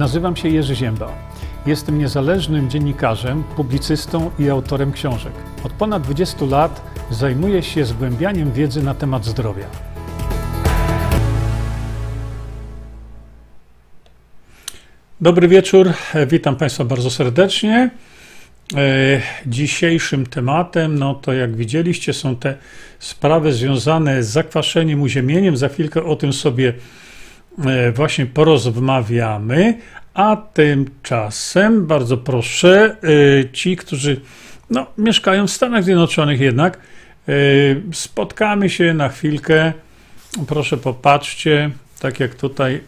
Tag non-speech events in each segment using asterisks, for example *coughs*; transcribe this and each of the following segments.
Nazywam się Jerzy Ziemba. Jestem niezależnym dziennikarzem, publicystą i autorem książek. Od ponad 20 lat zajmuję się zgłębianiem wiedzy na temat zdrowia. Dobry wieczór, witam Państwa bardzo serdecznie. E, dzisiejszym tematem, no to jak widzieliście, są te sprawy związane z zakwaszeniem, uziemieniem. Za chwilkę o tym sobie właśnie porozmawiamy. A tymczasem, bardzo proszę, e, ci, którzy no, mieszkają w Stanach Zjednoczonych jednak, spotkamy się na chwilkę. Proszę popatrzcie, tak jak tutaj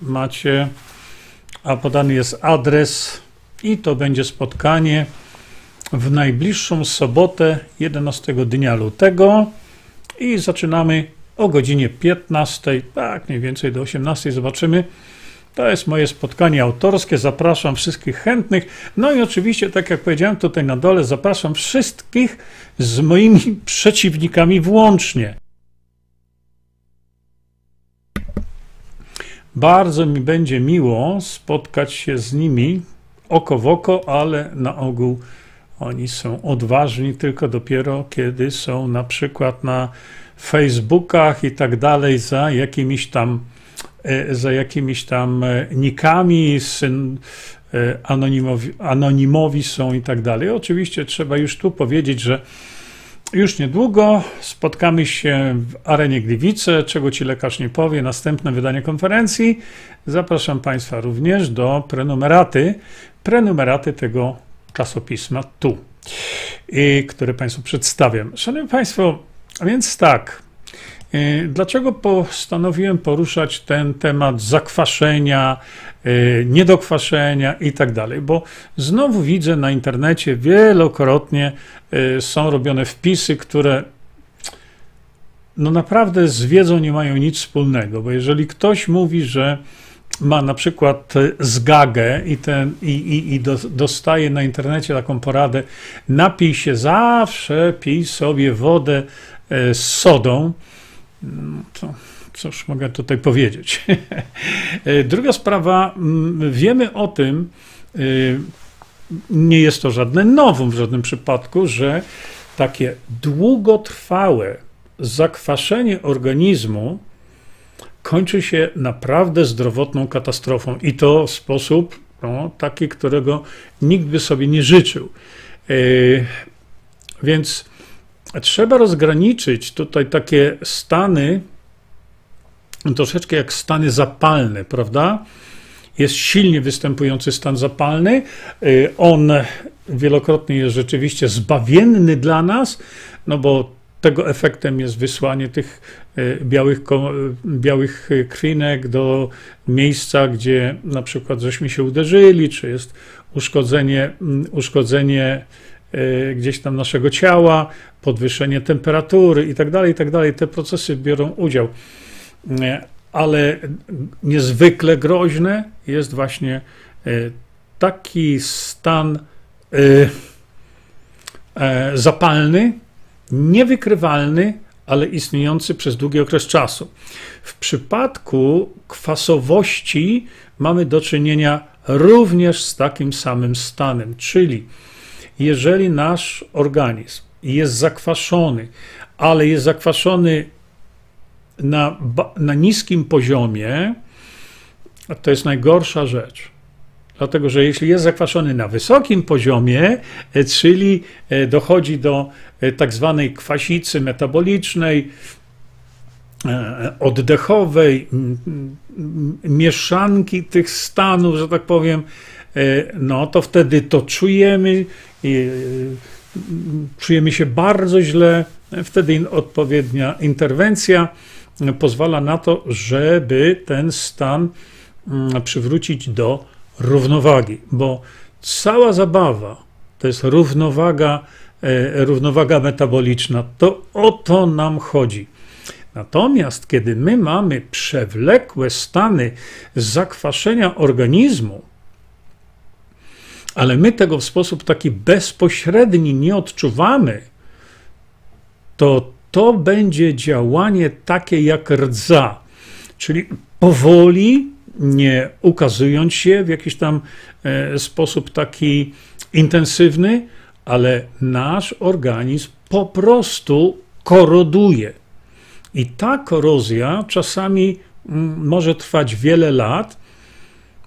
macie, a podany jest adres i to będzie spotkanie w najbliższą sobotę 11 dnia lutego i zaczynamy o godzinie 15, tak mniej więcej do 18 zobaczymy. To jest moje spotkanie autorskie. Zapraszam wszystkich chętnych. No i oczywiście, tak jak powiedziałem tutaj na dole, zapraszam wszystkich z moimi *laughs* przeciwnikami włącznie. Bardzo mi będzie miło spotkać się z nimi oko w oko, ale na ogół oni są odważni tylko dopiero, kiedy są na przykład na Facebookach i tak dalej za jakimiś tam e, za jakimiś tam e, nikami, syn, e, anonimowi, anonimowi są i tak dalej. Oczywiście trzeba już tu powiedzieć, że już niedługo spotkamy się w arenie Gliwice, czego ci lekarz nie powie, następne wydanie konferencji. Zapraszam Państwa również do prenumeraty, prenumeraty tego czasopisma tu, i, które Państwu przedstawiam. Szanowni Państwo, a więc tak, y, Dlaczego postanowiłem poruszać ten temat zakwaszenia, y, niedokwaszenia i tak dalej? Bo znowu widzę na internecie wielokrotnie y, są robione wpisy, które no naprawdę z wiedzą nie mają nic wspólnego, bo jeżeli ktoś mówi, że ma na przykład zgagę i, ten, i, i, i do, dostaje na internecie taką poradę, napij się zawsze, pij sobie wodę z sodą, to cóż mogę tutaj powiedzieć. *laughs* E, druga sprawa, wiemy o tym, e, nie jest to żadne nowum w żadnym przypadku, że takie długotrwałe zakwaszenie organizmu kończy się naprawdę zdrowotną katastrofą i to w sposób no, taki, którego nikt by sobie nie życzył. Więc trzeba rozgraniczyć tutaj takie stany, troszeczkę jak stany zapalne, prawda? Jest silnie występujący stan zapalny. Yy, on wielokrotnie jest rzeczywiście zbawienny dla nas, no bo tego efektem jest wysłanie tych e, białych, białych krwinek do miejsca, gdzie na przykład żeśmy się uderzyli, czy jest uszkodzenie, mm, uszkodzenie gdzieś tam naszego ciała, podwyższenie temperatury i tak dalej, i tak. Te procesy biorą udział. E, ale niezwykle groźne jest właśnie taki stan zapalny, niewykrywalny, ale istniejący przez długi okres czasu. W przypadku kwasowości mamy do czynienia również z takim samym stanem, czyli jeżeli nasz organizm jest zakwaszony, ale jest zakwaszony na, na niskim poziomie, to jest najgorsza rzecz. Dlatego, że jeśli jest zakwaszony na wysokim poziomie, e, czyli e, dochodzi do e, tak zwanej kwasicy metabolicznej, oddechowej, mieszanki tych stanów, że tak powiem, no to wtedy to czujemy, czujemy się bardzo źle, wtedy odpowiednia interwencja pozwala na to, żeby ten stan przywrócić do równowagi, bo cała zabawa to jest równowaga, e, równowaga metaboliczna. To o to nam chodzi. Natomiast kiedy my mamy przewlekłe stany zakwaszenia organizmu, ale my tego w sposób taki bezpośredni nie odczuwamy, to to będzie działanie takie jak rdza, czyli powoli nie ukazując się w jakiś tam e, sposób taki intensywny, ale nasz organizm po prostu koroduje. I ta korozja czasami mm, może trwać wiele lat.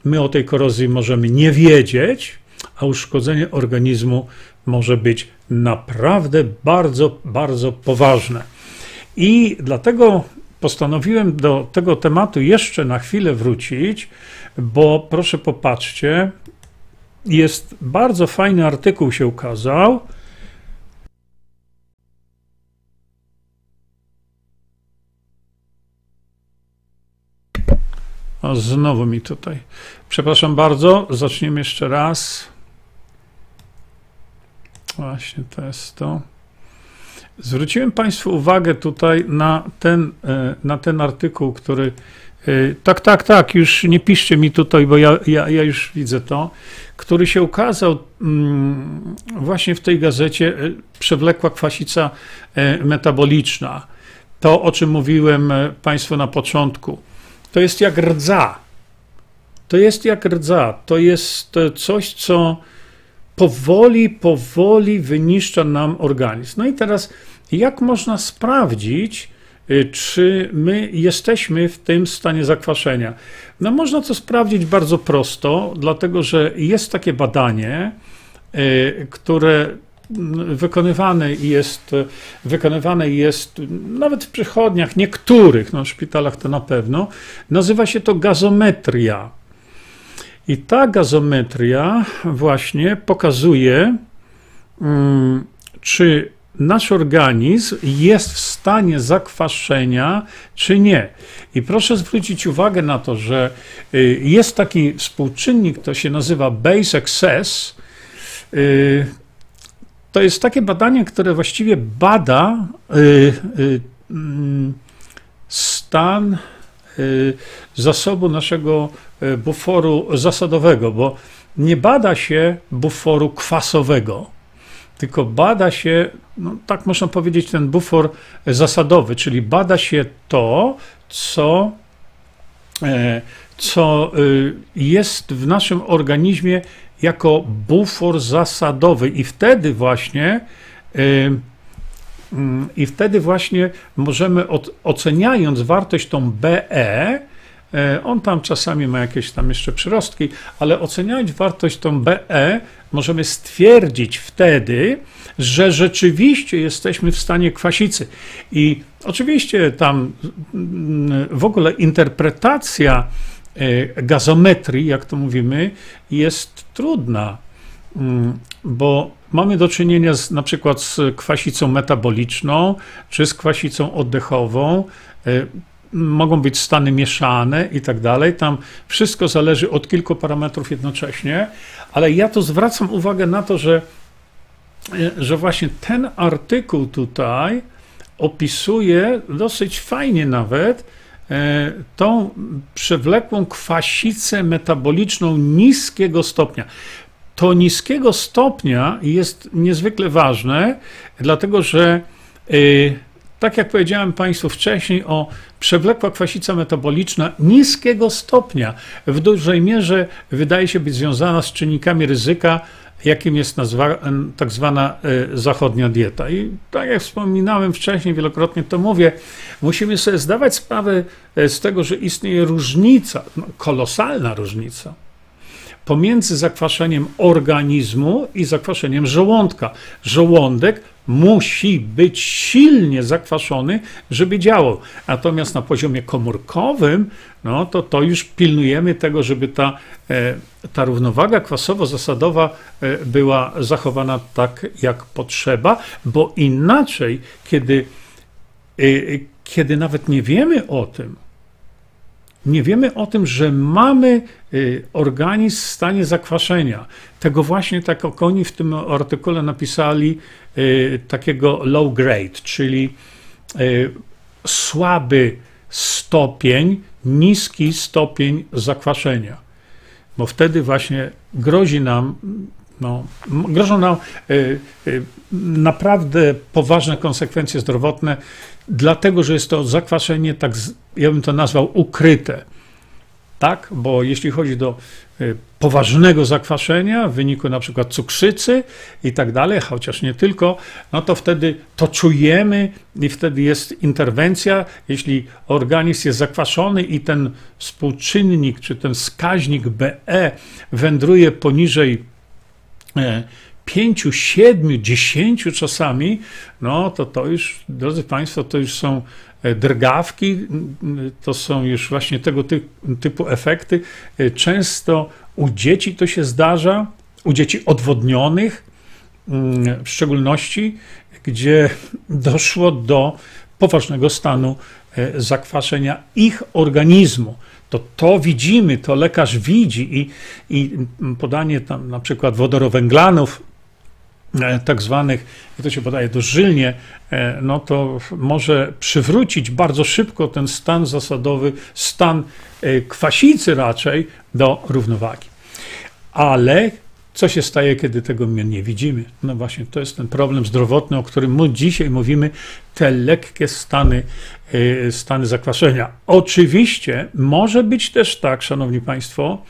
My o tej korozji możemy nie wiedzieć, a uszkodzenie organizmu może być naprawdę bardzo, bardzo poważne. I dlatego postanowiłem do tego tematu jeszcze na chwilę wrócić, bo proszę popatrzcie, jest bardzo fajny artykuł się ukazał. O, znowu mi tutaj. Przepraszam bardzo, zaczniemy jeszcze raz. Właśnie to jest to. Zwróciłem Państwu uwagę tutaj na ten, e, na ten artykuł, który. E, tak, tak, tak, już nie piszcie mi tutaj, bo ja, ja, ja już widzę to, który się ukazał mm, właśnie w tej gazecie e, Przewlekła kwasica metaboliczna. To, o czym mówiłem Państwu na początku. To jest jak rdza. To jest jak rdza. To jest coś, co powoli, powoli wyniszcza nam organizm. No i teraz, jak można sprawdzić, y, czy my jesteśmy w tym stanie zakwaszenia? No, można to sprawdzić bardzo prosto, dlatego że jest takie badanie, y, które wykonywane jest, wykonywane jest nawet w przychodniach, niektórych, no w szpitalach to na pewno, nazywa się to gazometria. I ta gazometria właśnie pokazuje, mm, czy nasz organizm jest w stanie zakwaszenia, czy nie. I proszę zwrócić uwagę na to, że y, jest taki współczynnik, to się nazywa base excess. Y, to jest takie badanie, które właściwie bada y, mm, stan zasobu naszego buforu zasadowego, bo nie bada się buforu kwasowego, tylko bada się, no, tak można powiedzieć, ten bufor zasadowy, czyli bada się to, co, e, co e, jest w naszym organizmie jako bufor zasadowy, i wtedy właśnie. Mm, I wtedy właśnie możemy, oceniając wartość tą BE, E, on tam czasami ma jakieś tam jeszcze przyrostki, ale oceniając wartość tą BE, możemy stwierdzić wtedy, że rzeczywiście jesteśmy w stanie kwasicy. I oczywiście tam mm, w ogóle interpretacja e, gazometrii, jak to mówimy, jest trudna, mm, bo mamy do czynienia z, na przykład z kwasicą metaboliczną czy z kwasicą oddechową. Mogą być stany mieszane i tak dalej. Tam wszystko zależy od kilku parametrów jednocześnie, ale ja tu zwracam uwagę na to, że, że właśnie ten artykuł tutaj opisuje dosyć fajnie nawet e, tą przewlekłą kwasicę metaboliczną niskiego stopnia. To niskiego stopnia jest niezwykle ważne, dlatego że e, tak jak powiedziałem Państwu wcześniej o przewlekła kwasica metaboliczna niskiego stopnia, w dużej mierze wydaje się być związana z czynnikami ryzyka, jakim jest nazwa, tak zwana e, zachodnia dieta. I tak jak wspominałem wcześniej, wielokrotnie to mówię, musimy sobie zdawać sprawę e, z tego, że istnieje różnica, no, kolosalna różnica pomiędzy zakwaszeniem organizmu i zakwaszeniem żołądka. Żołądek musi być silnie zakwaszony, żeby działał. Natomiast na poziomie komórkowym, no to, to już pilnujemy tego, żeby ta, e, ta równowaga kwasowo-zasadowa e, była zachowana tak, jak potrzeba, bo inaczej, kiedy, e, kiedy nawet nie wiemy o tym, nie wiemy o tym, że mamy y, organizm w stanie zakwaszenia. Tego właśnie tak oni w tym artykule napisali y, takiego low grade, czyli y, słaby stopień, niski stopień zakwaszenia. Bo wtedy właśnie grozi nam, no, grożą nam naprawdę poważne konsekwencje zdrowotne, dlatego że jest to zakwaszenie, tak ja bym to nazwał ukryte. tak? Bo jeśli chodzi do y, poważnego zakwaszenia w wyniku na przykład cukrzycy i tak dalej, chociaż nie tylko, no to wtedy to czujemy i wtedy jest interwencja. Jeśli organizm jest zakwaszony i ten współczynnik czy ten wskaźnik BE wędruje poniżej 5, 7, 10 czasami, no to to już, drodzy Państwo, to już są e, drgawki, to są już właśnie tego typu efekty. E, często u dzieci to się zdarza, u dzieci odwodnionych mm, w szczególności, gdzie doszło do poważnego stanu e, zakwaszenia ich organizmu. To to widzimy, to lekarz widzi i, i podanie tam na przykład wodorowęglanów tak zwanych, i to się podaje dożylnie, e, no to może przywrócić bardzo szybko ten stan zasadowy, stan e, kwasicy raczej do równowagi. Ale co się staje, kiedy tego nie widzimy? No właśnie, to jest ten problem zdrowotny, o którym my dzisiaj mówimy, te lekkie stany, stany zakwaszenia. Oczywiście może być też tak, szanowni państwo,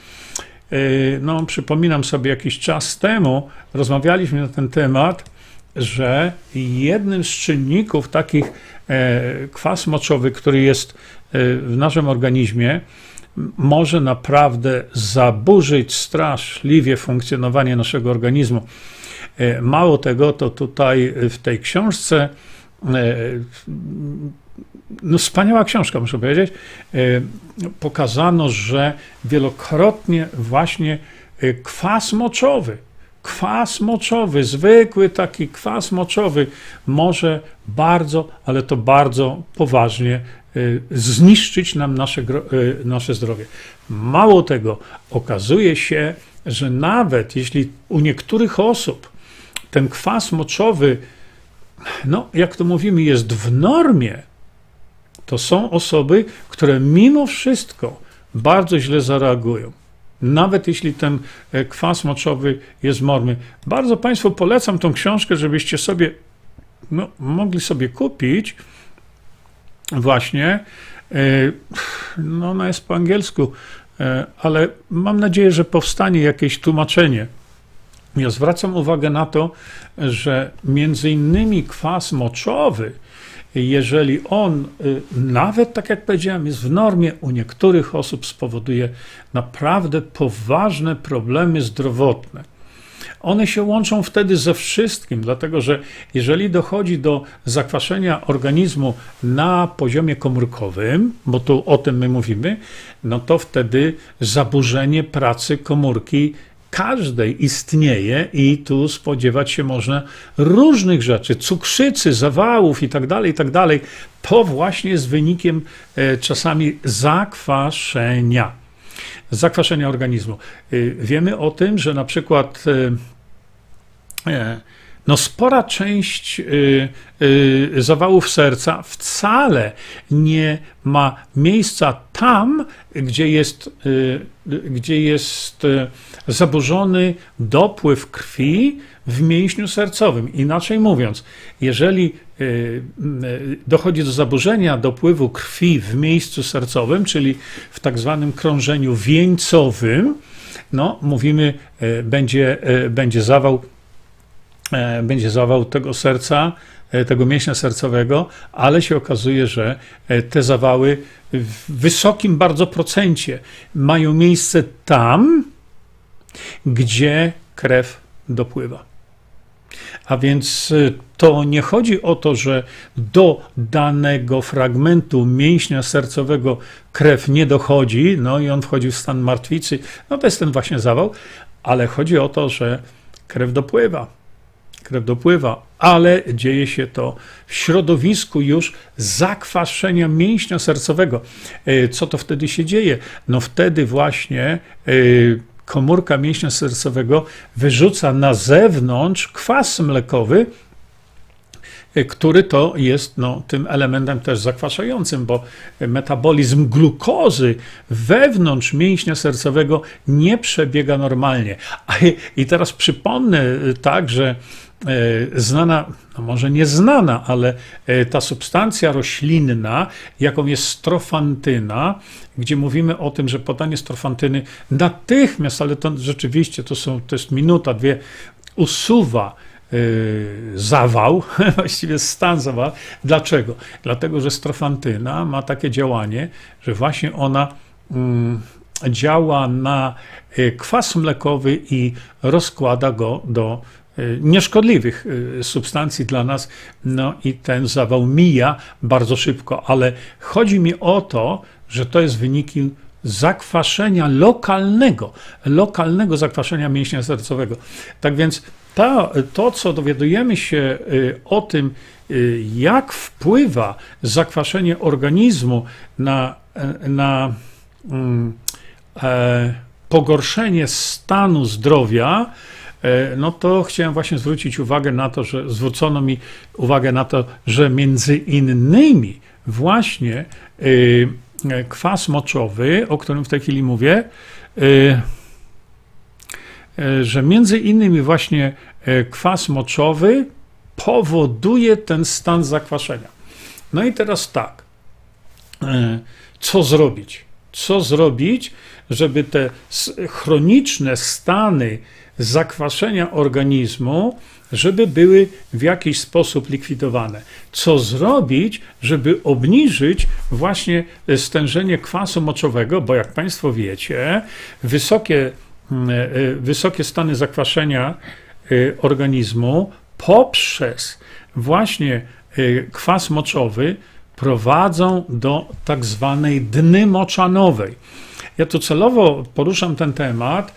no, przypominam sobie jakiś czas temu, rozmawialiśmy na ten temat, że jednym z czynników takich e, kwas moczowy, który jest e, w naszym organizmie, może naprawdę zaburzyć straszliwie funkcjonowanie naszego organizmu. E, mało tego, to tutaj w tej książce no, wspaniała książka, muszę powiedzieć. E, pokazano, że wielokrotnie właśnie e, kwas moczowy, kwas moczowy, zwykły taki kwas moczowy może bardzo, ale to bardzo poważnie e, zniszczyć nam nasze, nasze zdrowie. Mało tego, okazuje się, że nawet jeśli u niektórych osób ten kwas moczowy, no jak to mówimy, jest w normie, to są osoby, które mimo wszystko bardzo źle zareagują. Nawet jeśli ten e, kwas moczowy jest mormy. Bardzo Państwu polecam tą książkę, żebyście sobie no, mogli sobie kupić. Właśnie. E, no, ona jest po angielsku, e, ale mam nadzieję, że powstanie jakieś tłumaczenie. Ja zwracam uwagę na to, że między innymi kwas moczowy jeżeli on, y, nawet tak jak powiedziałem, jest w normie, u niektórych osób spowoduje naprawdę poważne problemy zdrowotne. One się łączą wtedy ze wszystkim, dlatego że jeżeli dochodzi do zakwaszenia organizmu na poziomie komórkowym, bo tu o tym my mówimy, no to wtedy zaburzenie pracy komórki każdej istnieje i tu spodziewać się można różnych rzeczy, cukrzycy, zawałów i tak dalej, i tak. To właśnie jest wynikiem e, czasami zakwaszenia. Zakwaszenia organizmu. E, wiemy o tym, że na przykład e, no spora część y, y, zawałów serca wcale nie ma miejsca tam, gdzie jest, y, gdzie jest zaburzony dopływ krwi w mięśniu sercowym. Inaczej mówiąc, jeżeli dochodzi do zaburzenia dopływu krwi w miejscu sercowym, czyli w tak zwanym krążeniu wieńcowym, no, mówimy, będzie, będzie zawał będzie zawał tego serca, e, tego mięśnia sercowego, ale się okazuje, że e, te zawały w wysokim bardzo procencie mają miejsce tam, gdzie krew dopływa. A więc to nie chodzi o to, że do danego fragmentu mięśnia sercowego krew nie dochodzi, no i on wchodzi w stan martwicy, no to jest ten właśnie zawał, ale chodzi o to, że krew dopływa krew dopływa, ale dzieje się to w środowisku już zakwaszenia mięśnia sercowego. E, co to wtedy się dzieje? No wtedy właśnie e, komórka mięśnia sercowego wyrzuca na zewnątrz kwas mlekowy, e, który to jest no, tym elementem też zakwaszającym, bo metabolizm glukozy wewnątrz mięśnia sercowego nie przebiega normalnie. I teraz przypomnę tak, że znana, no może nie znana, ale ta substancja roślinna, jaką jest strofantyna, gdzie mówimy o tym, że podanie strofantyny natychmiast, ale to rzeczywiście to, są, to jest minuta, dwie, usuwa zawał, *laughs* właściwie stan zawał. Dlaczego? Dlatego, że strofantyna ma takie działanie, że właśnie ona mm, działa na kwas mlekowy i rozkłada go do nieszkodliwych y, substancji dla nas, no i ten zawał mija bardzo szybko, ale chodzi mi o to, że to jest wynikiem zakwaszenia lokalnego, lokalnego zakwaszenia mięśnia sercowego. Tak więc to, co dowiadujemy się o tym, jak wpływa zakwaszenie organizmu na, na mm, E, pogorszenie stanu zdrowia, no to chciałem właśnie zwrócić uwagę na to, że zwrócono mi uwagę na to, że między innymi właśnie e, kwas moczowy, o którym w tej chwili mówię, że między innymi właśnie kwas moczowy powoduje ten stan zakwaszenia. No i teraz tak, co zrobić? Co zrobić, żeby te chroniczne stany zakwaszenia organizmu, żeby były w jakiś sposób likwidowane. Co zrobić, żeby obniżyć właśnie stężenie kwasu moczowego, bo jak Państwo wiecie, wysokie, mm, e, e, wysokie stany zakwaszenia e, organizmu poprzez właśnie kwas moczowy prowadzą do tak zwanej dny moczanowej. Ja tu celowo poruszam ten temat,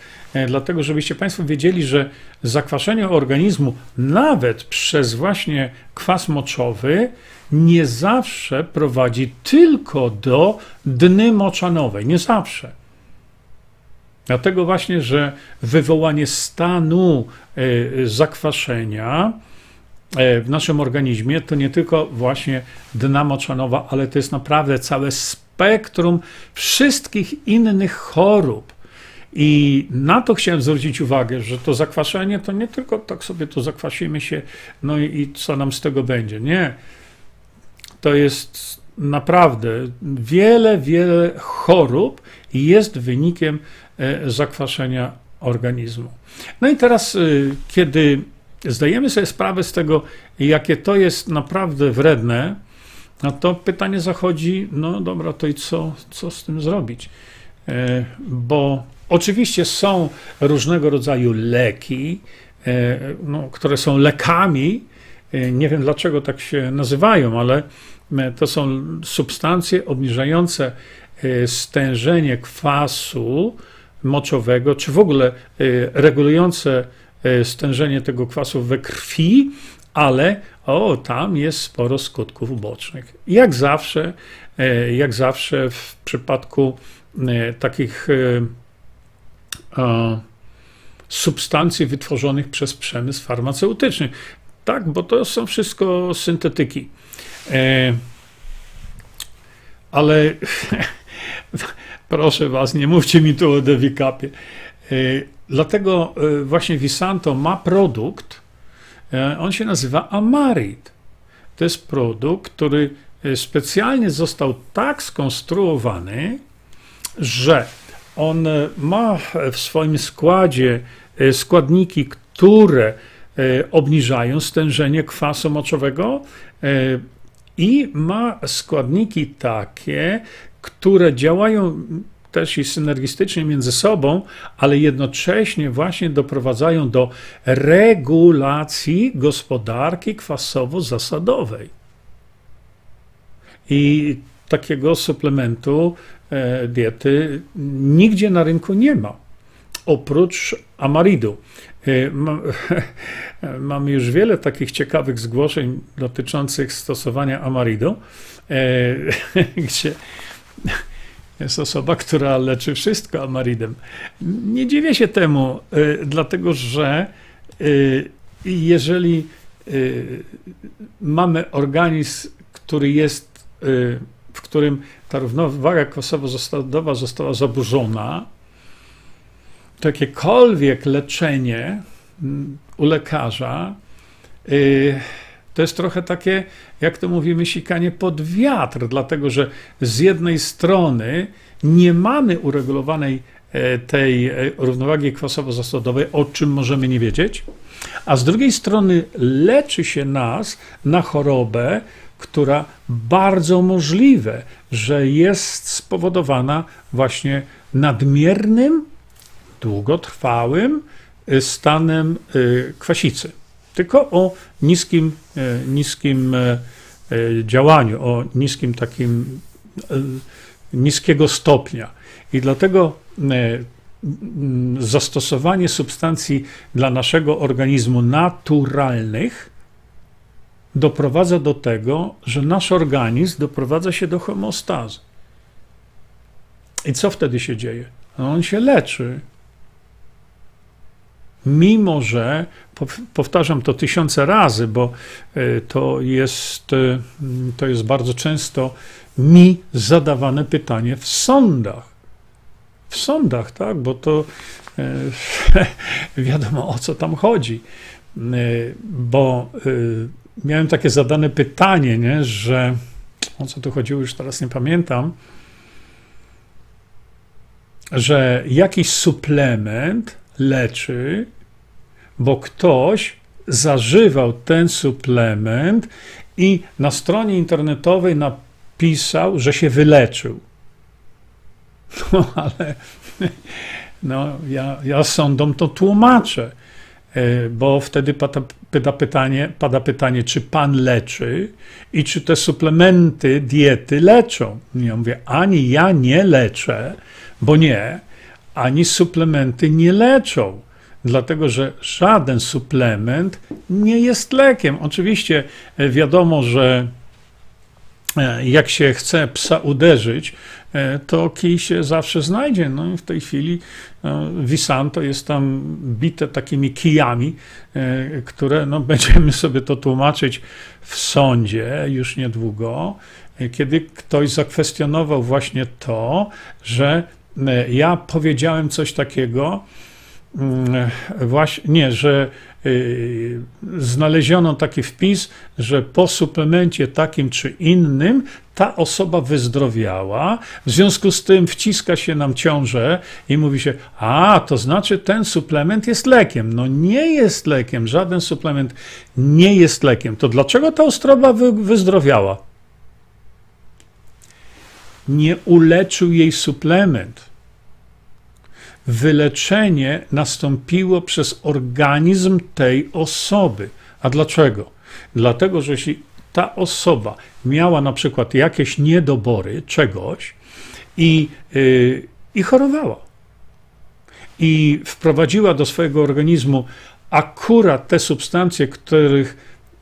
dlatego żebyście Państwo wiedzieli, że zakwaszenie organizmu, nawet przez właśnie kwas moczowy, nie zawsze prowadzi tylko do dny moczanowej. Nie zawsze. Dlatego właśnie, że wywołanie stanu e, zakwaszenia e, w naszym organizmie to nie tylko właśnie dna moczanowa, ale to jest naprawdę całe spektrum wszystkich innych chorób. I na to chciałem zwrócić uwagę, że to zakwaszenie to nie tylko tak sobie tu zakwasimy się, no i, i co nam z tego będzie. Nie. To jest naprawdę wiele, wiele chorób jest wynikiem e, zakwaszenia organizmu. No i teraz, e, kiedy zdajemy sobie sprawę z tego, jakie to jest naprawdę wredne, no to pytanie zachodzi, no dobra, to i co, co z tym zrobić? E, bo oczywiście są różnego rodzaju leki, e, no, które są lekami. E, nie wiem dlaczego tak się nazywają, ale to są substancje obniżające stężenie kwasu moczowego, czy w ogóle regulujące stężenie tego kwasu we krwi, ale o, tam jest sporo skutków ubocznych. Jak zawsze, e, jak zawsze w przypadku e, takich e, substancji wytworzonych przez przemysł farmaceutyczny. Tak, bo to są wszystko syntetyki. Ale *laughs* proszę was, nie mówcie mi tu o Devikapie. Dlatego właśnie Visanto ma produkt, E, on się nazywa Amarit. To jest produkt, który e, specjalnie został tak skonstruowany, że on e, ma w swoim składzie składniki, które obniżają stężenie kwasu moczowego i ma składniki takie, które działają też i synergistycznie między sobą, ale jednocześnie właśnie doprowadzają do regulacji gospodarki kwasowo-zasadowej. I takiego suplementu e, diety nigdzie na rynku nie ma, oprócz amaridu. E, *laughs* mamy już wiele takich ciekawych zgłoszeń dotyczących stosowania amaridu, e, *laughs* gdzie jest osoba, która leczy wszystko amaridem. Nie dziwię się temu, dlatego że jeżeli mamy organizm, który jest, w którym ta równowaga kwasowo-zasadowa została zaburzona, to jakiekolwiek leczenie mm, u lekarza y, to jest trochę takie, jak to mówimy, sikanie pod wiatr, dlatego że z jednej strony nie mamy uregulowanej e, tej e, równowagi kwasowo-zasadowej, o czym możemy nie wiedzieć, a z drugiej strony leczy się nas na chorobę, która bardzo możliwe, że jest spowodowana właśnie nadmiernym, długotrwałym y, stanem y, kwasicy. Tylko o niskim, y, niskim działaniu, o niskim takim niskiego stopnia. I dlatego zastosowanie substancji dla naszego organizmu naturalnych doprowadza do tego, że nasz organizm doprowadza się do homeostazy. I co wtedy się dzieje? No on się leczy. Mimo, że powtarzam to tysiące razy, bo e, to jest, e, to jest bardzo często mi zadawane pytanie w sądach. W sądach, tak, bo to e, *laughs* wiadomo o co tam chodzi. Bo miałem takie zadane pytanie, nie, że o co tu chodziło, już teraz nie pamiętam, że jakiś suplement leczy, bo ktoś zażywał ten suplement i na stronie internetowej napisał, że się wyleczył. *laughs* No ale no, ja, ja sądom to tłumaczę. E, bo wtedy pada, pada, pytanie, pada pytanie, czy pan leczy i czy te suplementy diety leczą. Ja mówię, ani ja nie leczę, bo nie, ani suplementy nie leczą. Dlatego, że żaden suplement nie jest lekiem. Oczywiście e, wiadomo, że jak się chce psa uderzyć, E, to kij się zawsze znajdzie. No i w tej chwili e, Visanto jest tam bite takimi kijami, e, które no, *laughs* będziemy sobie to tłumaczyć w sądzie już niedługo, kiedy ktoś zakwestionował właśnie to, że ja powiedziałem coś takiego, mm, właśnie, nie, że znaleziono taki wpis, że po suplemencie takim czy innym ta osoba wyzdrowiała, w związku z tym wciska się nam ciążę i mówi się, a to znaczy ten suplement jest lekiem. No nie jest lekiem, żaden suplement nie jest lekiem. To dlaczego ta osoba wy, wyzdrowiała? Nie uleczył jej suplement wyleczenie nastąpiło przez organizm tej osoby. A dlaczego? Dlatego, że jeśli ta osoba miała na przykład jakieś niedobory czegoś i, yy, i chorowała, i wprowadziła do swojego organizmu akurat te substancje, których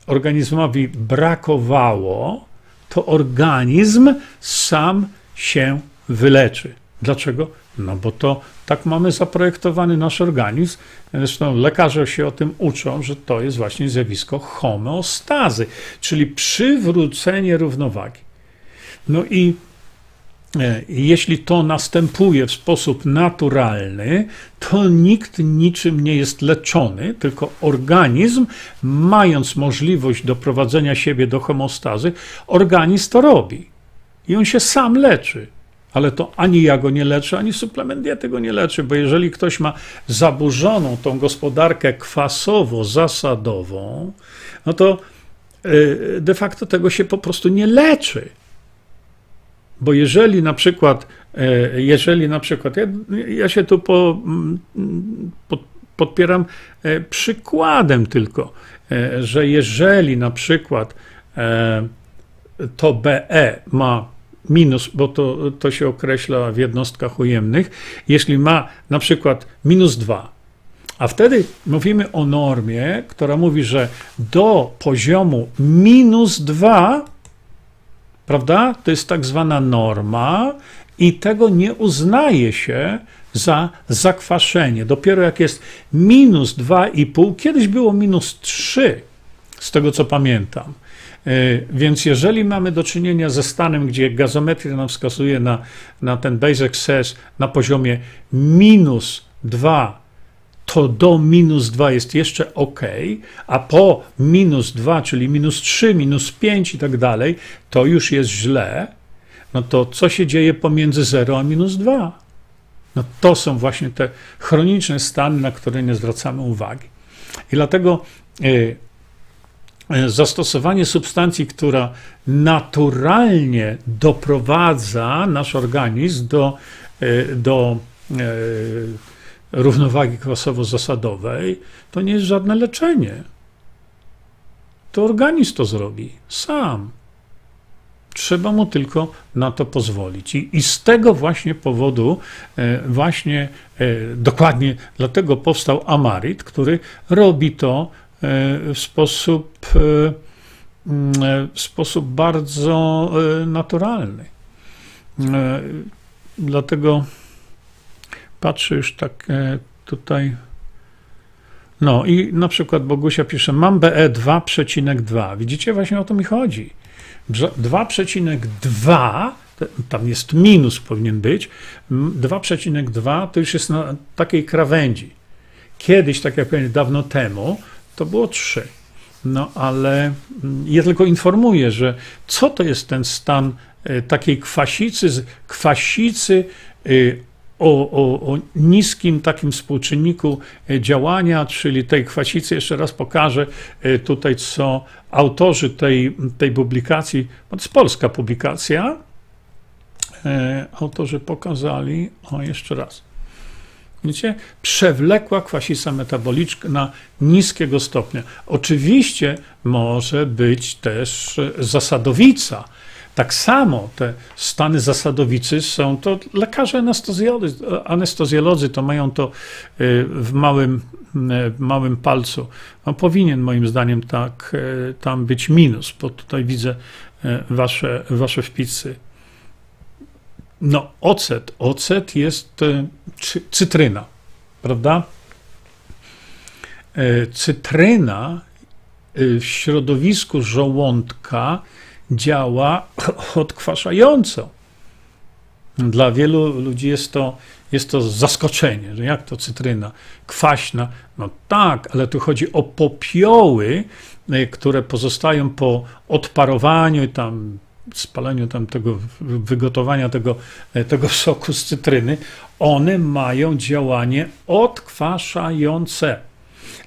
organizmowi brakowało, to organizm sam się wyleczy. Dlaczego? No bo to tak mamy zaprojektowany nasz organizm. Zresztą lekarze się o tym uczą, że to jest właśnie zjawisko homeostazy, czyli przywrócenie równowagi. No i e, jeśli to następuje w sposób naturalny, to nikt niczym nie jest leczony, tylko organizm, mając możliwość doprowadzenia siebie do homeostazy, organizm to robi. I on się sam leczy ale to ani ja go nie leczę, ani suplement diety go nie leczy, bo jeżeli ktoś ma zaburzoną tą gospodarkę kwasowo-zasadową, no to y, de facto tego się po prostu nie leczy. Bo jeżeli na przykład, y, jeżeli na przykład, ja, ja się tu po, mm, po, podpieram y, przykładem tylko, że jeżeli na przykład to BE ma minus, bo to, to się określa w jednostkach ujemnych, jeśli ma na przykład minus 2, a wtedy mówimy o normie, która mówi, że do poziomu minus 2, prawda, to jest tak zwana norma i tego nie uznaje się za zakwaszenie. Dopiero jak jest minus 2,5, kiedyś było minus 3, z tego co pamiętam. E, więc jeżeli mamy do czynienia ze stanem, gdzie gazometria nam wskazuje na, na ten basic ses na poziomie minus 2, to do minus 2 jest jeszcze ok, a po minus 2, czyli minus 3, minus 5 i tak dalej, to już jest źle, no to co się dzieje pomiędzy 0 a minus 2? No to są właśnie te chroniczne stany, na które nie zwracamy uwagi. I dlatego y, zastosowanie substancji, która naturalnie doprowadza nasz organizm do, y, do równowagi kwasowo-zasadowej, to nie jest żadne leczenie. To organizm to zrobi sam. Trzeba mu tylko na to pozwolić. I, i z tego właśnie powodu, e, właśnie e, dokładnie dlatego powstał Amarit, który robi to e, w sposób, mm, w sposób bardzo naturalny. Dlatego patrzę już tak tutaj. No i na przykład Bogusia pisze, mam BE 2,2. Widzicie, właśnie o to mi chodzi 2,2 tam jest minus powinien być, 2,2 to już jest na takiej krawędzi. Kiedyś, tak jak powiem, dawno temu, to było 3. No ale mm, ja tylko informuję, że co to jest ten stan e, takiej kwasicy, kwasicy y, o, o, o, niskim takim współczynniku e, działania, czyli tej kwasicy, jeszcze raz pokażę e, tutaj, co autorzy tej, tej publikacji, to jest polska publikacja, e, autorzy pokazali, o jeszcze raz, widzicie, przewlekła kwasica metaboliczna niskiego stopnia. Oczywiście może być też zasadowica, tak samo te stany zasadowicy są, to lekarze anestezjolodzy, to mają to y, w małym, w małym palcu. No, powinien moim zdaniem tak tam być minus, bo tutaj widzę wasze, wasze wpisy. No, ocet. Ocet jest cytryna, prawda? Cytryna w środowisku żołądka działa *coughs* odkwaszająco. Dla wielu ludzi jest to, jest to zaskoczenie, że jak to cytryna kwaśna. No tak, ale tu chodzi o popioły, e, które pozostają po odparowaniu i tam spaleniu tam tego, wygotowania tego, e, tego soku z cytryny, one mają działanie odkwaszające.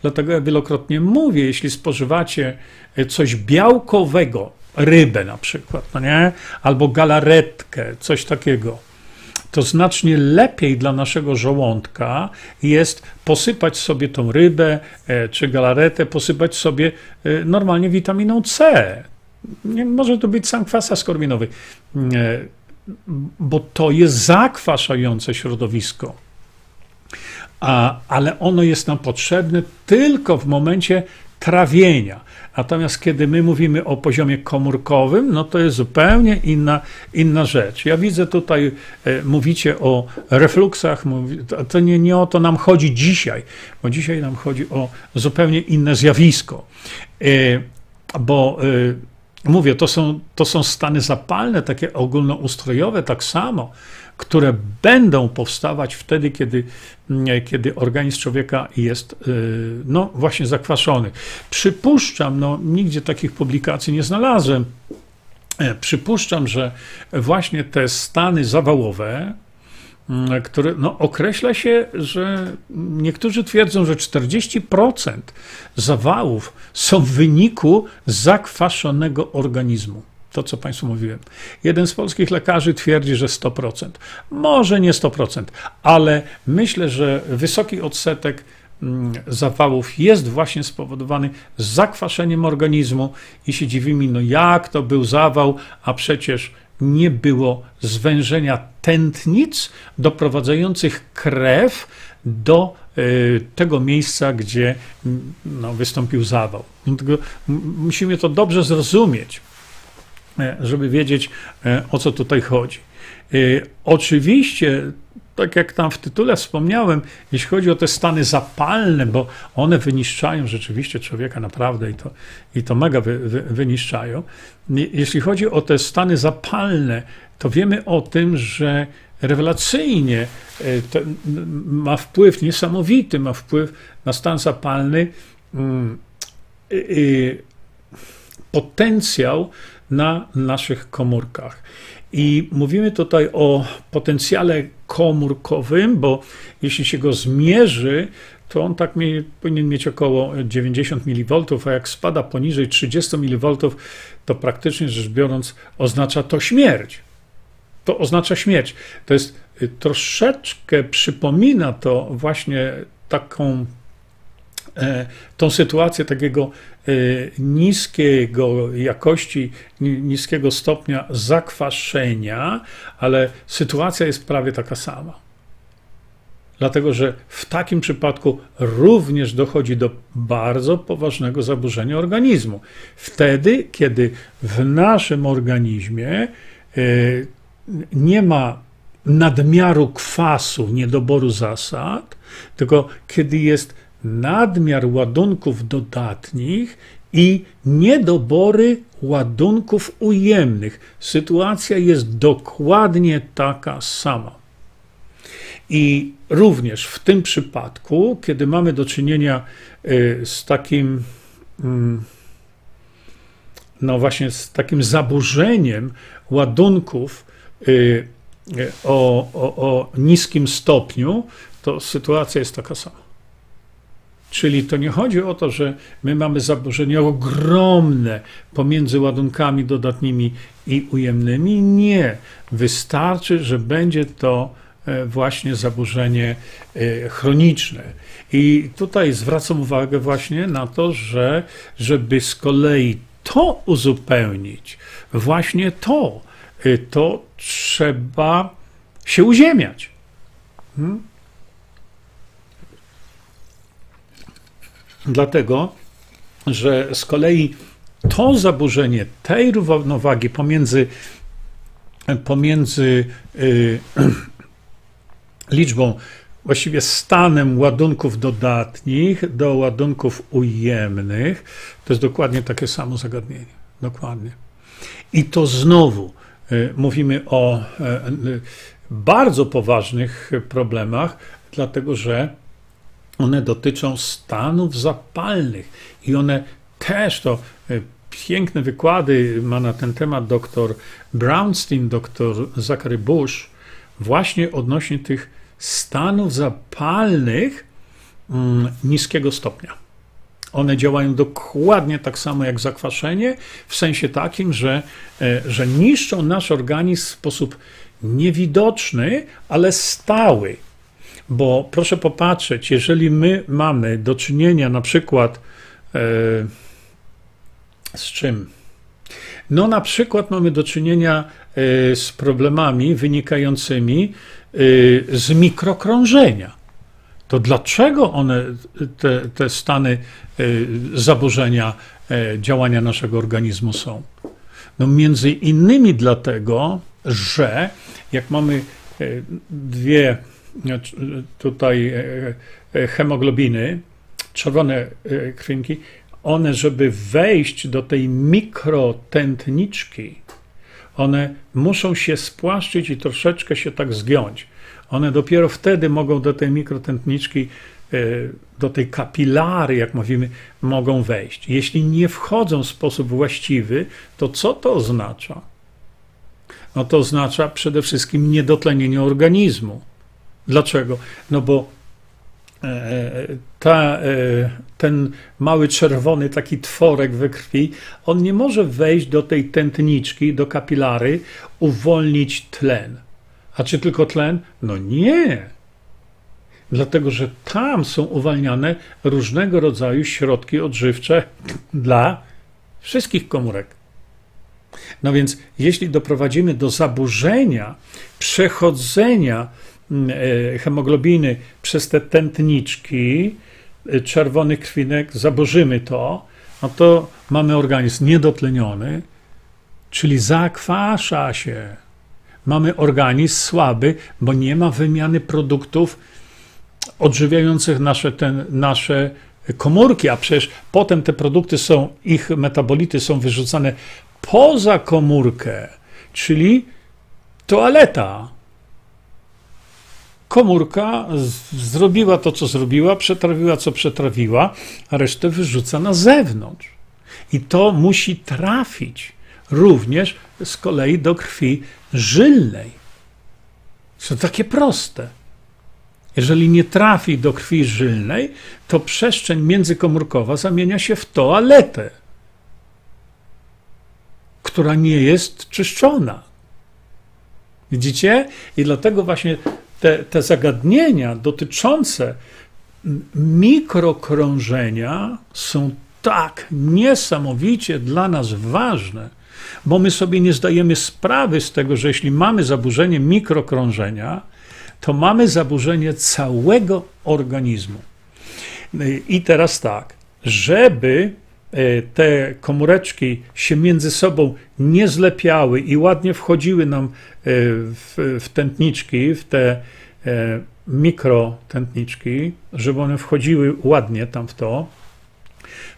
Dlatego ja wielokrotnie mówię, jeśli spożywacie e, coś białkowego, rybę na przykład, no nie? albo galaretkę, coś takiego. To znacznie lepiej dla naszego żołądka jest posypać sobie tą rybę e, czy galaretę, posypać sobie normalnie witaminą C. Nie może to być sam kwas askorbinowy, e, bo to jest zakwaszające środowisko. A, ale ono jest nam potrzebne tylko w momencie trawienia. Natomiast kiedy my mówimy o poziomie komórkowym, no to jest zupełnie inna, inna rzecz. Ja widzę tutaj, e, mówicie o refluksach, mówi, to nie, nie o to nam chodzi dzisiaj, bo dzisiaj nam chodzi o zupełnie inne zjawisko. E, bo e, mówię, to są, to są stany zapalne, takie ogólnoustrojowe, tak samo które będą powstawać wtedy, kiedy, mm, kiedy organizm człowieka jest y, no, właśnie zakwaszony. Przypuszczam, no, nigdzie takich publikacji nie znalazłem, e, przypuszczam, że właśnie te stany zawałowe, mm, które no, określa się, że niektórzy twierdzą, że 40% zawałów są w wyniku zakwaszonego organizmu to, co Państwu mówiłem. Jeden z polskich lekarzy twierdzi, że 100%. Może nie 100%, ale myślę, że wysoki odsetek mm, zawałów jest właśnie spowodowany zakwaszeniem organizmu i się dziwimy, no jak to był zawał, a przecież nie było zwężenia tętnic doprowadzających krew do y, tego miejsca, gdzie no, wystąpił zawał. Dlatego musimy to dobrze zrozumieć. E, żeby wiedzieć, e, o co tutaj chodzi. E, oczywiście, tak jak tam w tytule wspomniałem, jeśli chodzi o te stany zapalne, bo one wyniszczają rzeczywiście człowieka naprawdę i to, i to mega wy, wy, wyniszczają. Jeśli chodzi o te stany zapalne, to wiemy o tym, że rewelacyjnie, ma wpływ niesamowity, ma wpływ na stan zapalny, mm, potencjał na naszych komórkach. I mówimy tutaj o potencjale komórkowym, bo jeśli się go zmierzy, to on tak mi, powinien mieć około 90 mV, a jak spada poniżej 30 mV, to praktycznie rzecz biorąc oznacza to śmierć. To oznacza śmierć. To jest y, troszeczkę przypomina to właśnie taką tą sytuację takiego e, niskiego jakości, niskiego stopnia zakwaszenia, ale sytuacja jest prawie taka sama dlatego że w takim przypadku również dochodzi do bardzo poważnego zaburzenia organizmu. Wtedy, kiedy w naszym organizmie e, nie ma nadmiaru kwasu, niedoboru zasad, tylko kiedy jest nadmiar ładunków dodatnich i niedobory ładunków ujemnych. Sytuacja jest dokładnie taka sama. I również w tym przypadku, kiedy mamy do czynienia y, z takim, mm, no właśnie, z takim zaburzeniem ładunków y, y, o, o, o niskim stopniu, to sytuacja jest taka sama. Czyli to nie chodzi o to, że my mamy zaburzenia ogromne pomiędzy ładunkami dodatnimi i ujemnymi. Nie. Wystarczy, że będzie to E, właśnie zaburzenie e, chroniczne. I tutaj zwracam uwagę właśnie na to, że żeby z kolei to uzupełnić, właśnie to, e, to trzeba się uziemiać. Hmm? Dlatego, że z kolei to zaburzenie tej równowagi pomiędzy, pomiędzy yy, *clears throat* liczbą, właściwie stanem ładunków dodatnich do ładunków ujemnych, to jest dokładnie takie samo zagadnienie. Dokładnie. I to znowu y, mówimy o y, y, bardzo poważnych problemach, dlatego że one dotyczą stanów zapalnych i one też to piękne wykłady ma na ten temat dr Brownstein, dr Zachary Bush, właśnie odnośnie tych stanów zapalnych mm, niskiego stopnia. One działają dokładnie tak samo jak zakwaszenie, w sensie takim, że, e, że niszczą nasz organizm w sposób niewidoczny, ale stały. Bo proszę popatrzeć, jeżeli my mamy do czynienia na przykład e, z czym? No, na przykład mamy do czynienia e, z problemami wynikającymi Y, z mikrokrążenia. To dlaczego one, te, te stany zaburzenia działania naszego organizmu są? No między innymi dlatego, że jak mamy dwie tutaj hemoglobiny, czerwone krwinki, one, żeby wejść do tej mikrotętniczki, one muszą się spłaszczyć i troszeczkę się tak zgiąć. One dopiero wtedy mogą do tej mikrotętniczki, e, do tej kapilary, jak mówimy, mogą wejść. Jeśli nie wchodzą w sposób właściwy, to co to oznacza? No to oznacza przede wszystkim niedotlenienie organizmu. Dlaczego? No bo E, ta, e, ten mały czerwony taki tworek we krwi, on nie może wejść do tej tętniczki, do kapilary, uwolnić tlen. A czy tylko tlen? No nie. Dlatego, że tam są uwalniane różnego rodzaju środki odżywcze dla wszystkich komórek. No więc, jeśli doprowadzimy do zaburzenia, przechodzenia e, hemoglobiny przez te tętniczki e, czerwonych krwinek, zaburzymy to, no to mamy organizm niedotleniony, czyli zakwasza się. Mamy organizm słaby, bo nie ma wymiany produktów odżywiających nasze, nasze komórki, a przecież potem te produkty są, ich metabolity są wyrzucane poza komórkę, czyli toaleta. Komórka zrobiła to, co zrobiła, przetrawiła, co przetrawiła, a resztę wyrzuca na zewnątrz. I to musi trafić również z kolei do krwi żylnej. To takie proste. Jeżeli nie trafi do krwi żylnej, to przestrzeń międzykomórkowa zamienia się w toaletę, która nie jest czyszczona. Widzicie? I dlatego właśnie te, te zagadnienia dotyczące mikrokrążenia są tak niesamowicie dla nas ważne, bo my sobie nie zdajemy sprawy z tego, że jeśli mamy zaburzenie mikrokrążenia, to mamy zaburzenie całego organizmu. I teraz tak, żeby te komóreczki się między sobą nie zlepiały i ładnie wchodziły nam e, w, w tętniczki, w te e, mikrotętniczki, żeby one wchodziły ładnie tam w to,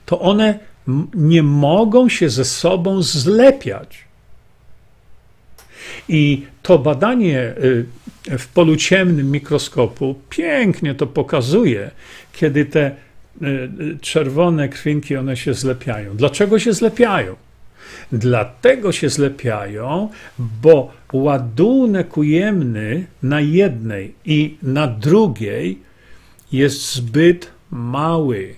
to one nie mogą się ze sobą zlepiać. I to badanie w polu ciemnym mikroskopu pięknie to pokazuje, kiedy te czerwone krwinki one się zlepiają. Dlaczego się zlepiają? Dlatego się zlepiają, bo ładunek ujemny na jednej i na drugiej jest zbyt mały.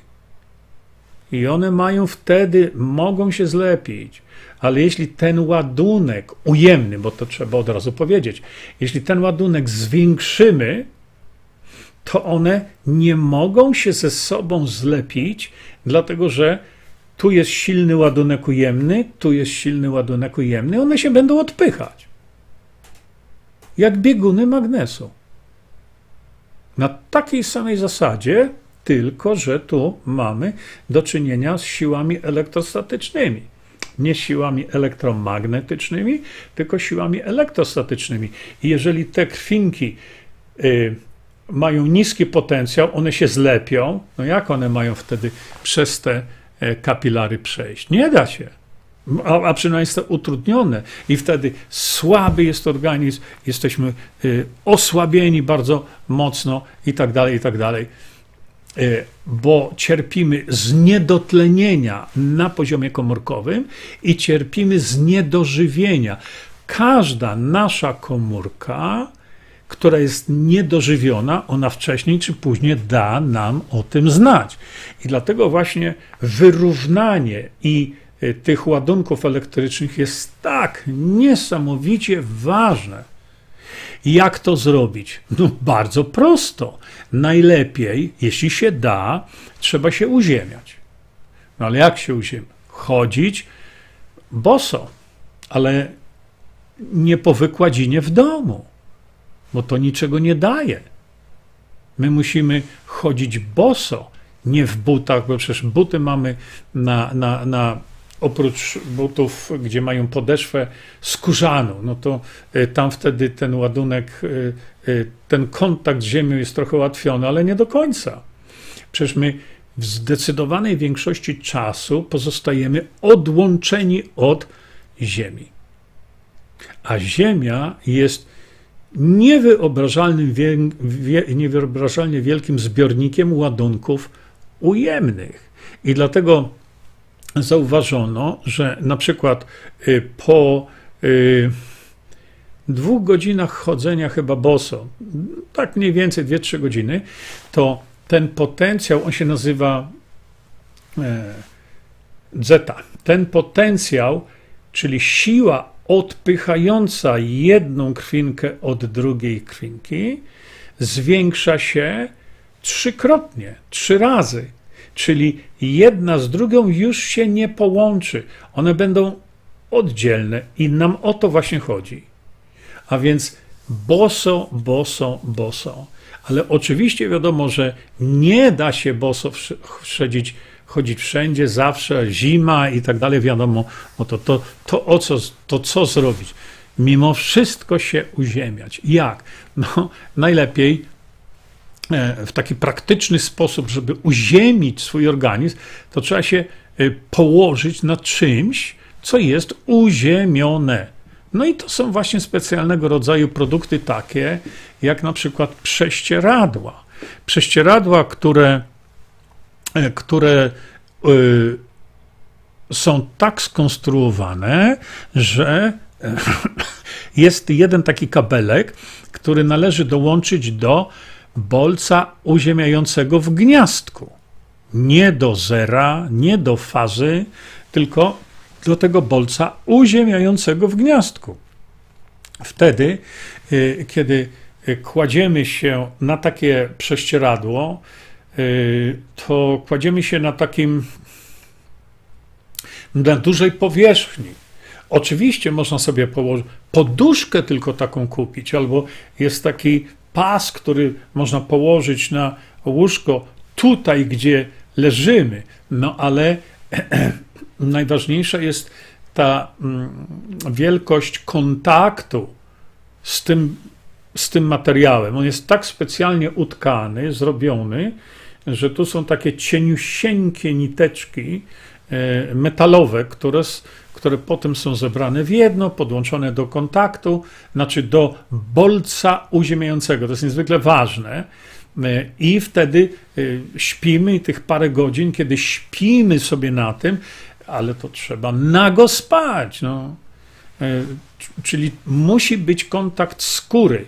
I one mają wtedy, mogą się zlepić. Ale jeśli ten ładunek ujemny, bo to trzeba od razu powiedzieć, jeśli ten ładunek zwiększymy, to one nie mogą się ze sobą zlepić, dlatego że tu jest silny ładunek ujemny, tu jest silny ładunek ujemny, one się będą odpychać. Jak bieguny magnesu. Na takiej samej zasadzie, tylko że tu mamy do czynienia z siłami elektrostatycznymi nie siłami elektromagnetycznymi, tylko siłami elektrostatycznymi. I jeżeli te krwinki y, mają niski potencjał, one się zlepią, no jak one mają wtedy przez te e, kapilary przejść? Nie da się. A, a przynajmniej jest to utrudnione, i wtedy słaby jest organizm, jesteśmy y, osłabieni bardzo mocno, i tak dalej, i tak dalej. E, bo cierpimy z niedotlenienia na poziomie komórkowym i cierpimy z niedożywienia. Każda nasza komórka, która jest niedożywiona, ona wcześniej czy później da nam o tym znać. I dlatego właśnie wyrównanie i e, tych ładunków elektrycznych jest tak niesamowicie ważne. Jak to zrobić? No bardzo prosto. Najlepiej, jeśli się da, trzeba się uziemiać. No ale jak się uziemiać? Chodzić boso, ale nie po wykładzinie w domu, bo to niczego nie daje. My musimy chodzić boso, nie w butach, bo przecież buty mamy na, na, na oprócz butów, gdzie mają podeszwę skórzaną, no to e, tam wtedy ten ładunek, e, e, ten kontakt z ziemią jest trochę ułatwiony, ale nie do końca. Przecież my w zdecydowanej większości czasu pozostajemy odłączeni od ziemi. A ziemia jest niewyobrażalnym, niewyobrażalnie wielkim zbiornikiem ładunków ujemnych. I dlatego zauważono, że na przykład y, po y, dwóch godzinach chodzenia chyba boso, tak mniej więcej 2-3 godziny, to ten potencjał, on się nazywa e, zeta. Ten potencjał, czyli siła odpychająca jedną krwinkę od drugiej krwinki, zwiększa się trzykrotnie, trzy razy czyli jedna z drugą już się nie połączy. One będą oddzielne i nam o to właśnie chodzi. A więc boso, boso, boso. Ale oczywiście wiadomo, że nie da się boso wszedzić, chodzić wszędzie, zawsze, zima i tak dalej, wiadomo, no to, to, to, o co, to co zrobić? Mimo wszystko się uziemiać. Jak? No, *laughs* najlepiej E, w taki praktyczny sposób, żeby uziemić swój organizm, to trzeba się e, położyć na czymś, co jest uziemione. No i to są właśnie specjalnego rodzaju produkty takie, jak na przykład prześcieradła. Prześcieradła, które, które są tak skonstruowane, że *laughs* jest jeden taki kabelek, który należy dołączyć do bolca uziemiającego w gniazdku. Nie do zera, nie do fazy, tylko do tego bolca uziemiającego w gniazdku. Wtedy, kiedy kładziemy się na takie prześcieradło, to kładziemy się na takim na dużej powierzchni. Oczywiście można sobie położyć poduszkę tylko taką kupić, albo jest taki pas, który można położyć na łóżko tutaj, gdzie leżymy. No ale *clears throat* najważniejsza jest ta mm, wielkość kontaktu z tym, z tym materiałem. On jest tak specjalnie utkany, zrobiony, że tu są takie cieniusieńkie niteczki e, metalowe, które, które potem są zebrane w jedno, podłączone do kontaktu, znaczy do bolca uziemiającego. To jest niezwykle ważne. E, I wtedy e, śpimy tych parę godzin, kiedy śpimy sobie na tym, ale to trzeba nago spać. No. Czyli musi być kontakt skóry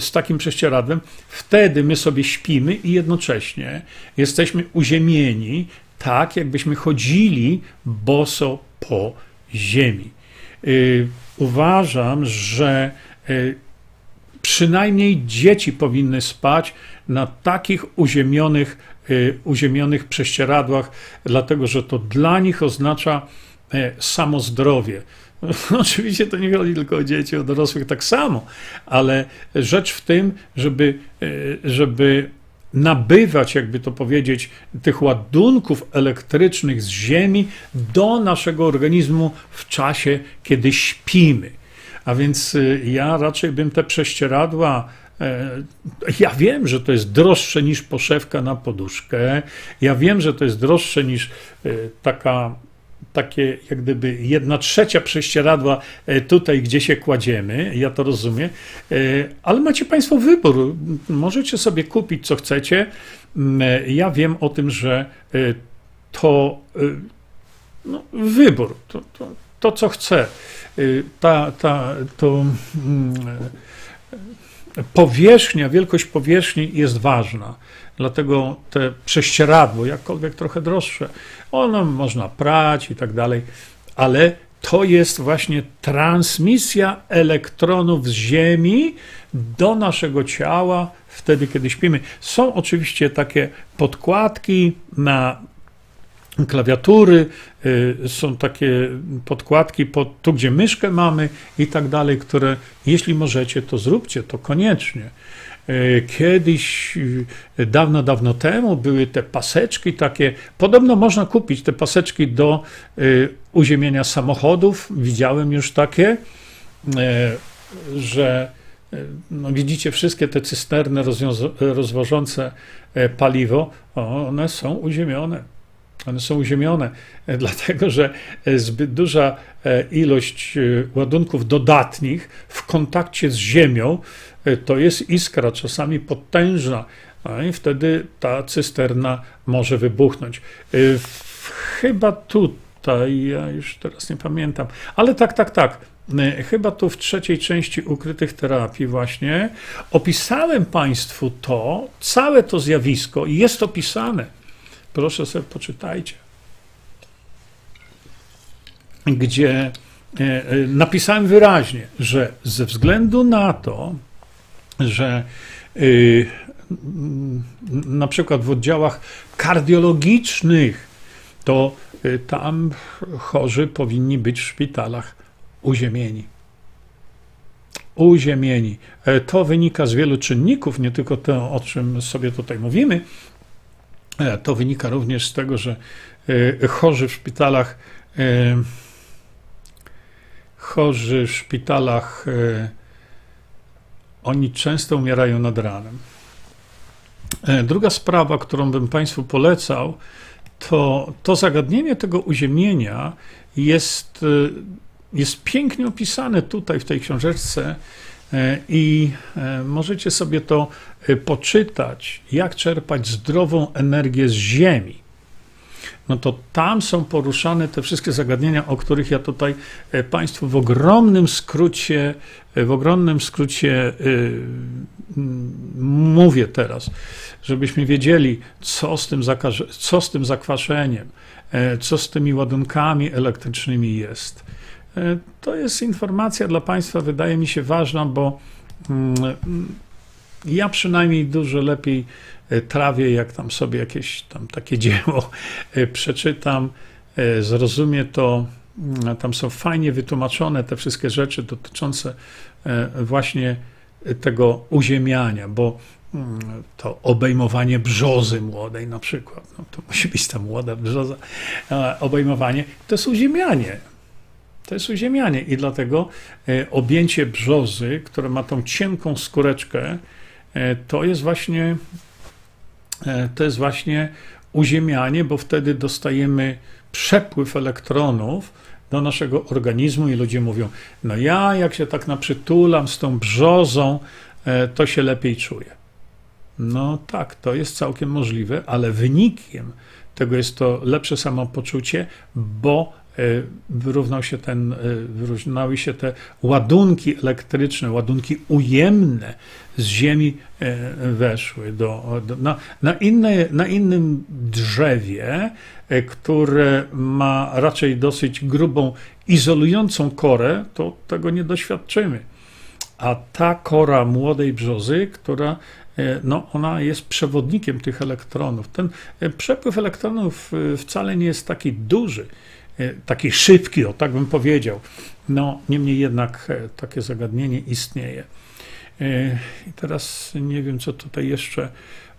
z takim prześcieradłem. Wtedy my sobie śpimy i jednocześnie jesteśmy uziemieni, tak jakbyśmy chodzili boso po ziemi. Uważam, że przynajmniej dzieci powinny spać na takich uziemionych, y, uziemionych prześcieradłach, dlatego że to dla nich oznacza e, samo zdrowie. *laughs* Oczywiście to nie chodzi tylko o dzieci, o dorosłych tak samo, ale rzecz w tym, żeby, e, żeby nabywać, jakby to powiedzieć, tych ładunków elektrycznych z Ziemi do naszego organizmu w czasie, kiedy śpimy. A więc y, ja raczej bym te prześcieradła e, ja wiem, że to jest droższe niż poszewka na poduszkę. Ja wiem, że to jest droższe niż e, taka, takie, jak gdyby jedna trzecia prześcieradła e, tutaj, gdzie się kładziemy. Ja to rozumiem. Ale macie Państwo wybór. Możecie sobie kupić, co chcecie. Mm, ja wiem o tym, że to no, wybór, to, to, to co chcę. Ta, ta, to mm, powierzchnia, wielkość powierzchni jest ważna. Dlatego te prześcieradło, jakkolwiek trochę droższe, ono można prać i tak dalej, ale to jest właśnie transmisja elektronów z Ziemi do naszego ciała wtedy, kiedy śpimy. Są oczywiście takie podkładki na klawiatury, y, są takie podkładki pod tu, gdzie myszkę mamy i tak dalej, które jeśli możecie, to zróbcie to koniecznie. Y, kiedyś, y, dawno, dawno temu były te paseczki takie. Podobno można kupić te paseczki do uziemienia samochodów. Widziałem już takie, że no widzicie, wszystkie te cysterny rozwożące paliwo, one są uziemione one są uziemione, e, dlatego że e, zbyt duża e, ilość ładunków dodatnich w kontakcie z Ziemią to jest iskra, czasami potężna, no i wtedy ta cysterna może wybuchnąć. Chyba tutaj, ja już teraz nie pamiętam, ale tak, tak, tak. Chyba tu w trzeciej części ukrytych terapii, właśnie opisałem Państwu to, całe to zjawisko, i jest opisane Proszę sobie poczytajcie. Gdzie napisałem wyraźnie, że ze względu na to, że e, na przykład w oddziałach kardiologicznych, to tam chorzy powinni być w szpitalach uziemieni. Uziemieni. To wynika z wielu czynników, nie tylko to, o czym sobie tutaj mówimy, E, to wynika również z tego, że e, chorzy w szpitalach, e, chorzy w szpitalach, oni często umierają nad ranem. Druga sprawa, którą bym Państwu polecał, to, to zagadnienie tego uziemienia jest, jest pięknie opisane tutaj w tej książeczce I możecie sobie to poczytać, jak czerpać zdrową energię z Ziemi no to tam są poruszane te wszystkie zagadnienia, o których ja tutaj e, Państwu w ogromnym skrócie, e, w ogromnym skrócie e, mówię teraz, żebyśmy wiedzieli, co z tym, co z tym zakwaszeniem, co z tymi ładunkami elektrycznymi jest. To jest informacja dla Państwa, wydaje mi się ważna, bo mm, ja przynajmniej dużo lepiej trawię, jak tam sobie jakieś tam takie *laughs* dzieło e, przeczytam, e, zrozumie to. Mm, tam są fajnie wytłumaczone te wszystkie rzeczy dotyczące właśnie tego uziemiania, bo mm, to obejmowanie brzozy młodej na przykład, no to musi być ta młoda brzoza, obejmowanie, to jest uziemianie. To jest uziemianie i dlatego objęcie brzozy, które ma tą cienką skóreczkę, E, to jest właśnie e, to jest właśnie uziemianie, bo wtedy dostajemy przepływ elektronów do naszego organizmu i ludzie mówią, no ja jak się tak naprzytulam z tą brzozą, e, to się lepiej czuję. No tak, to jest całkiem możliwe, ale wynikiem tego jest to lepsze samopoczucie, bo E, wyrównał się ten, e, wyrównały się te ładunki elektryczne, ładunki ujemne z Ziemi e, weszły do, do na, na, inne, na innym drzewie, które ma raczej dosyć grubą, izolującą korę, to tego nie doświadczymy. A ta kora młodej brzozy, która no, ona jest przewodnikiem tych elektronów. Ten przepływ elektronów wcale nie jest taki duży. E, taki szybki, o tak bym powiedział. No, niemniej jednak e, takie zagadnienie istnieje. E, I teraz nie wiem, co tutaj jeszcze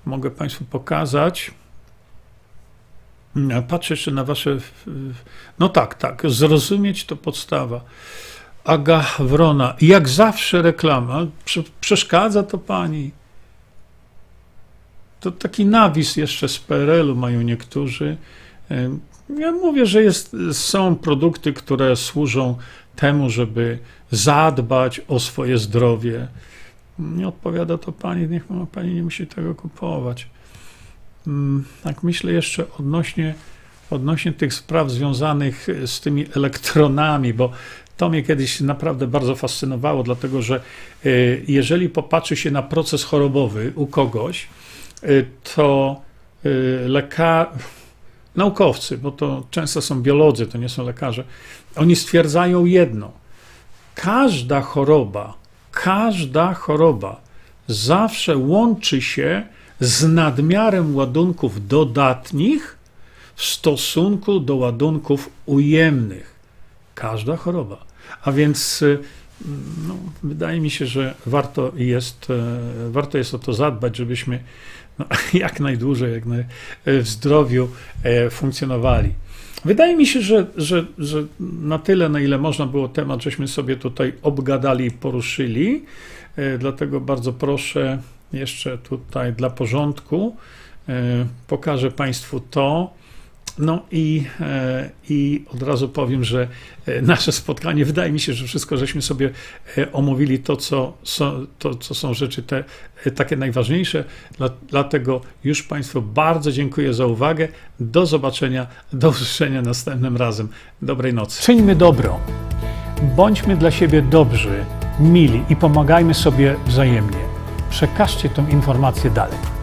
mogę Państwu pokazać. Patrzę jeszcze na Wasze. No tak, tak, zrozumieć to podstawa. Aga Wrona, jak zawsze reklama. Przeszkadza to Pani. To taki nawis jeszcze z PRL-u mają niektórzy. Ja mówię, że jest, są produkty, które służą temu, żeby zadbać o swoje zdrowie. Nie odpowiada to pani, niech pani nie musi tego kupować. Mm, tak myślę jeszcze odnośnie, odnośnie tych spraw związanych z tymi elektronami, bo to mnie kiedyś naprawdę bardzo fascynowało, dlatego że y, jeżeli popatrzy się na proces chorobowy u kogoś, y, to lekarz naukowcy, bo to często są biolodzy, to nie są lekarze, oni stwierdzają jedno: każda choroba, każda choroba zawsze łączy się z nadmiarem ładunków dodatnich w stosunku do ładunków ujemnych. Każda choroba. A więc y, no, wydaje mi się, że warto jest, e, warto jest o to zadbać, żebyśmy no, *laughs* jak najdłużej, jak naj, w zdrowiu e, funkcjonowali. Wydaje mi się, że, że, że na tyle, na ile można było temat, żeśmy sobie tutaj obgadali i poruszyli. E, dlatego bardzo proszę jeszcze tutaj dla porządku pokażę Państwu to. No i, e, i od razu powiem, że e, nasze spotkanie, wydaje mi się, że wszystko żeśmy sobie e, omówili to, co są, to, co są rzeczy te takie najważniejsze. Dlatego już Państwu bardzo dziękuję za uwagę. Do zobaczenia, do usłyszenia następnym razem. Dobrej nocy. Czyńmy dobro. Bądźmy dla siebie dobrzy, mili i pomagajmy sobie wzajemnie. Przekażcie tę informację dalej.